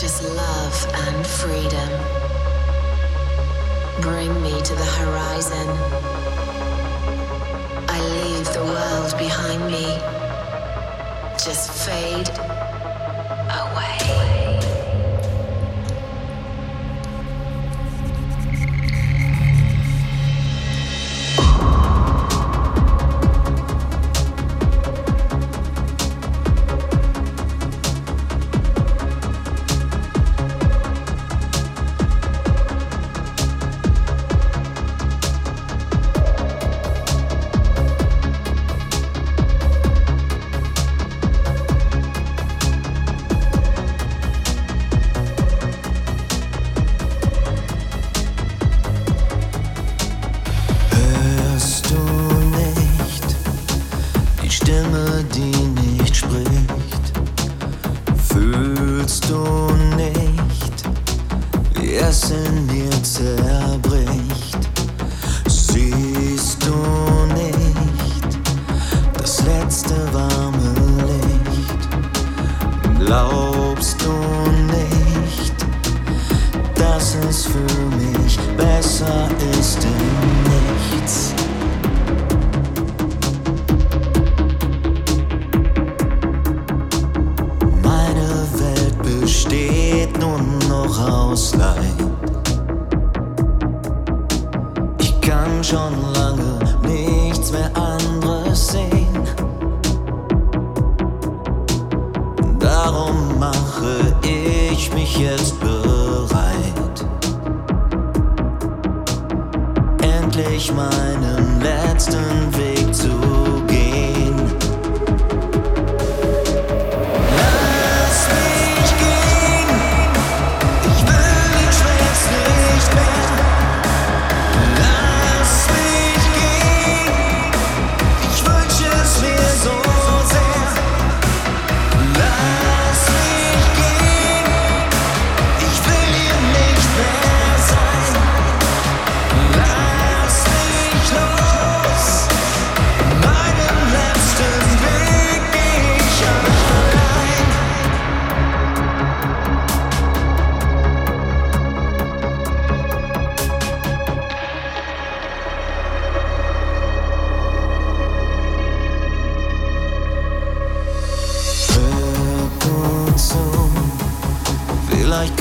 Just love and freedom. Bring me to the horizon. I leave the world behind me. Just fade mir zerbricht. Siehst du nicht das letzte warme Licht? Glaubst du nicht, dass es für mich besser ist? Denn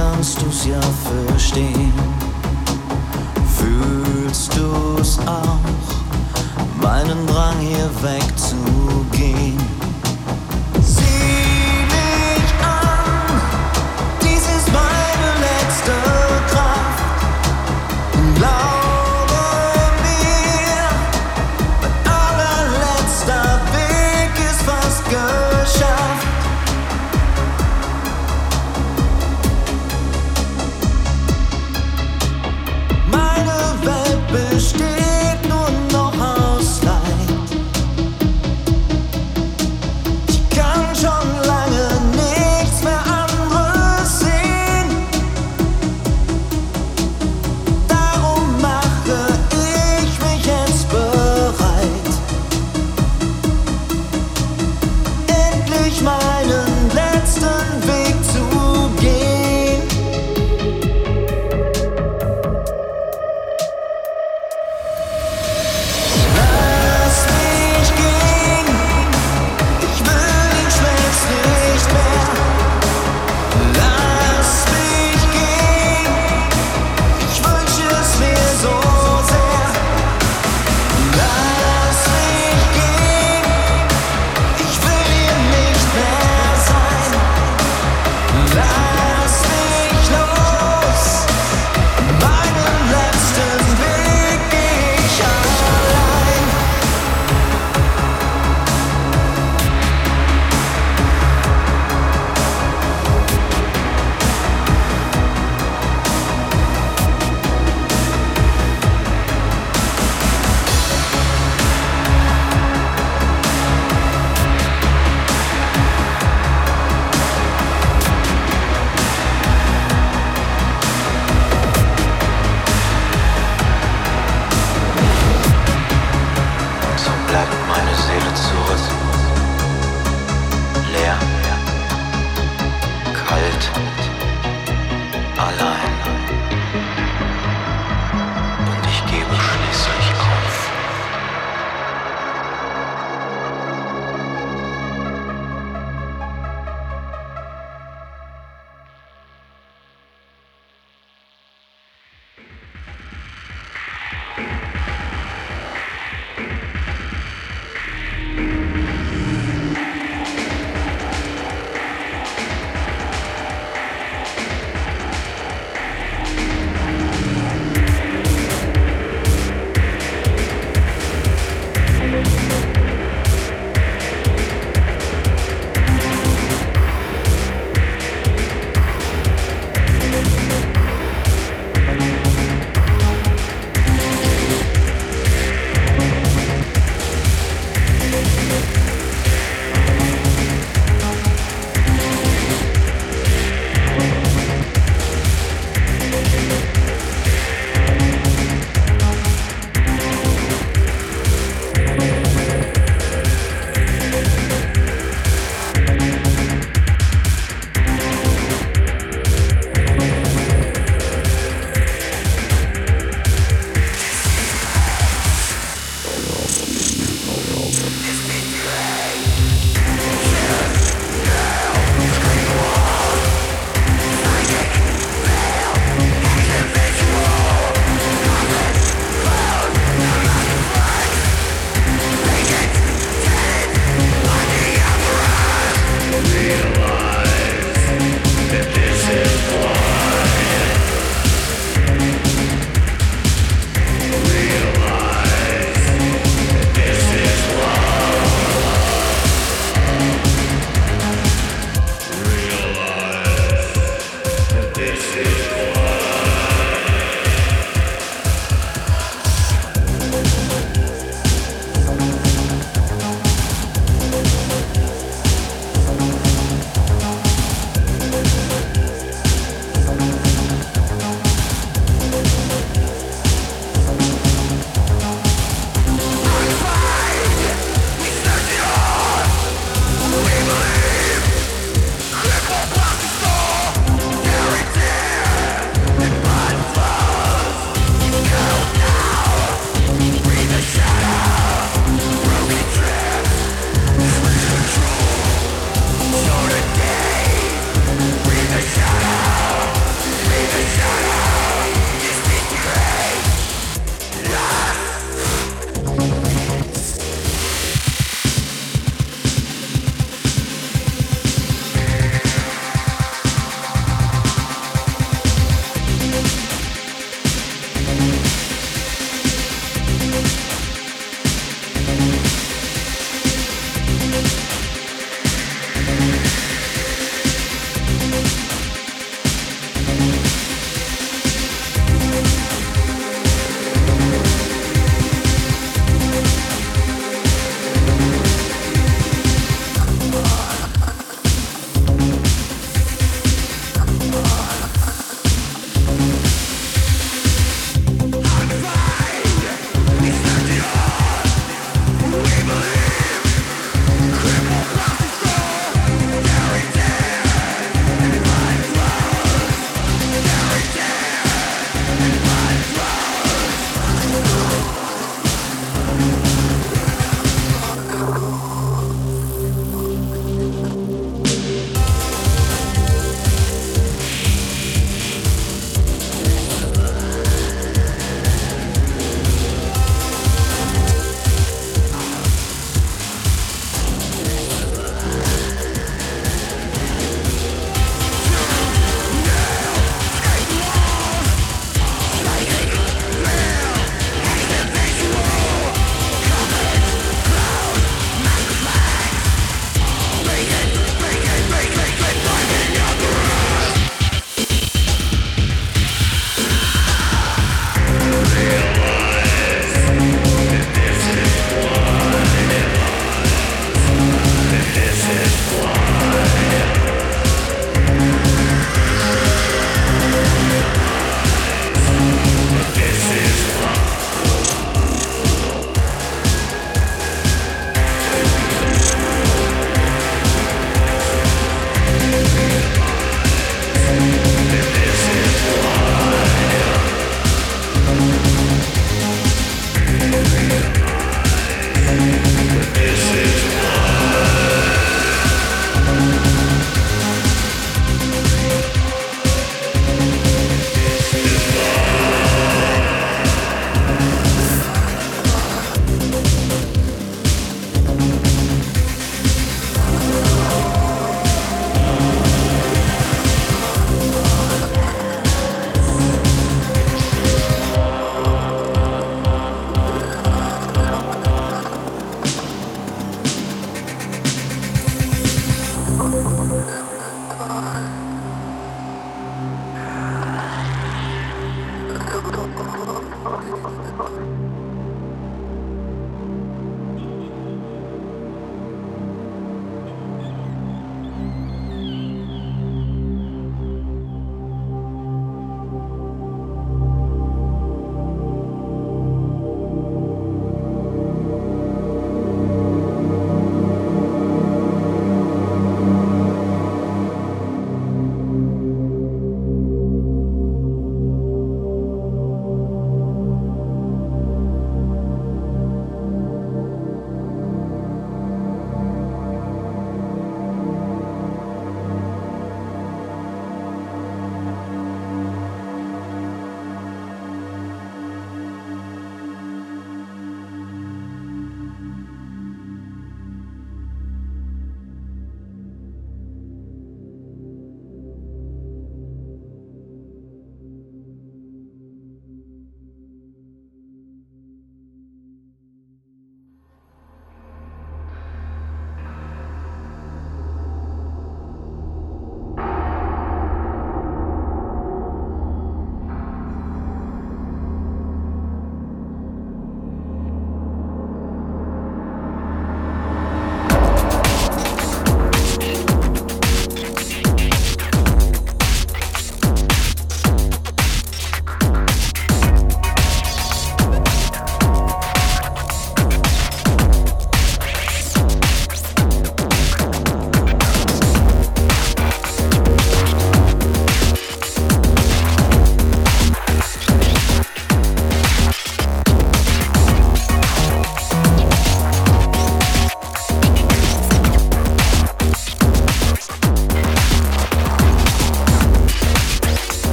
kannst du's ja verstehen. Fühlst du's auch, meinen Drang hier wegzunehmen?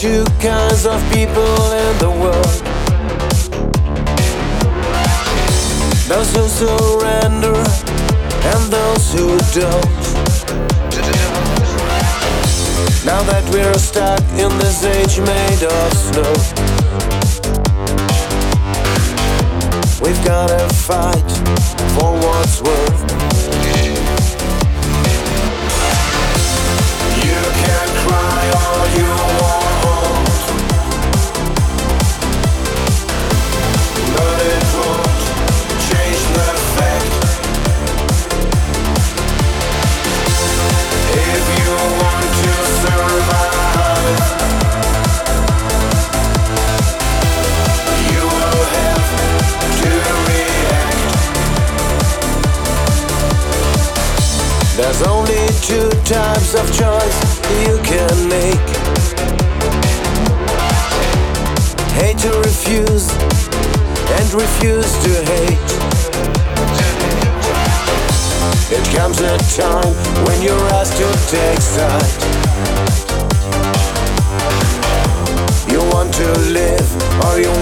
Two kinds of people in the world. Those who surrender and those who don't. Now that we're stuck in this age made of snow, we've gotta fight for what's worth. You can cry all you want, There's only two types of choice you can make. Hate to refuse and refuse to hate. It comes a time when you're asked to take side. You want to live or you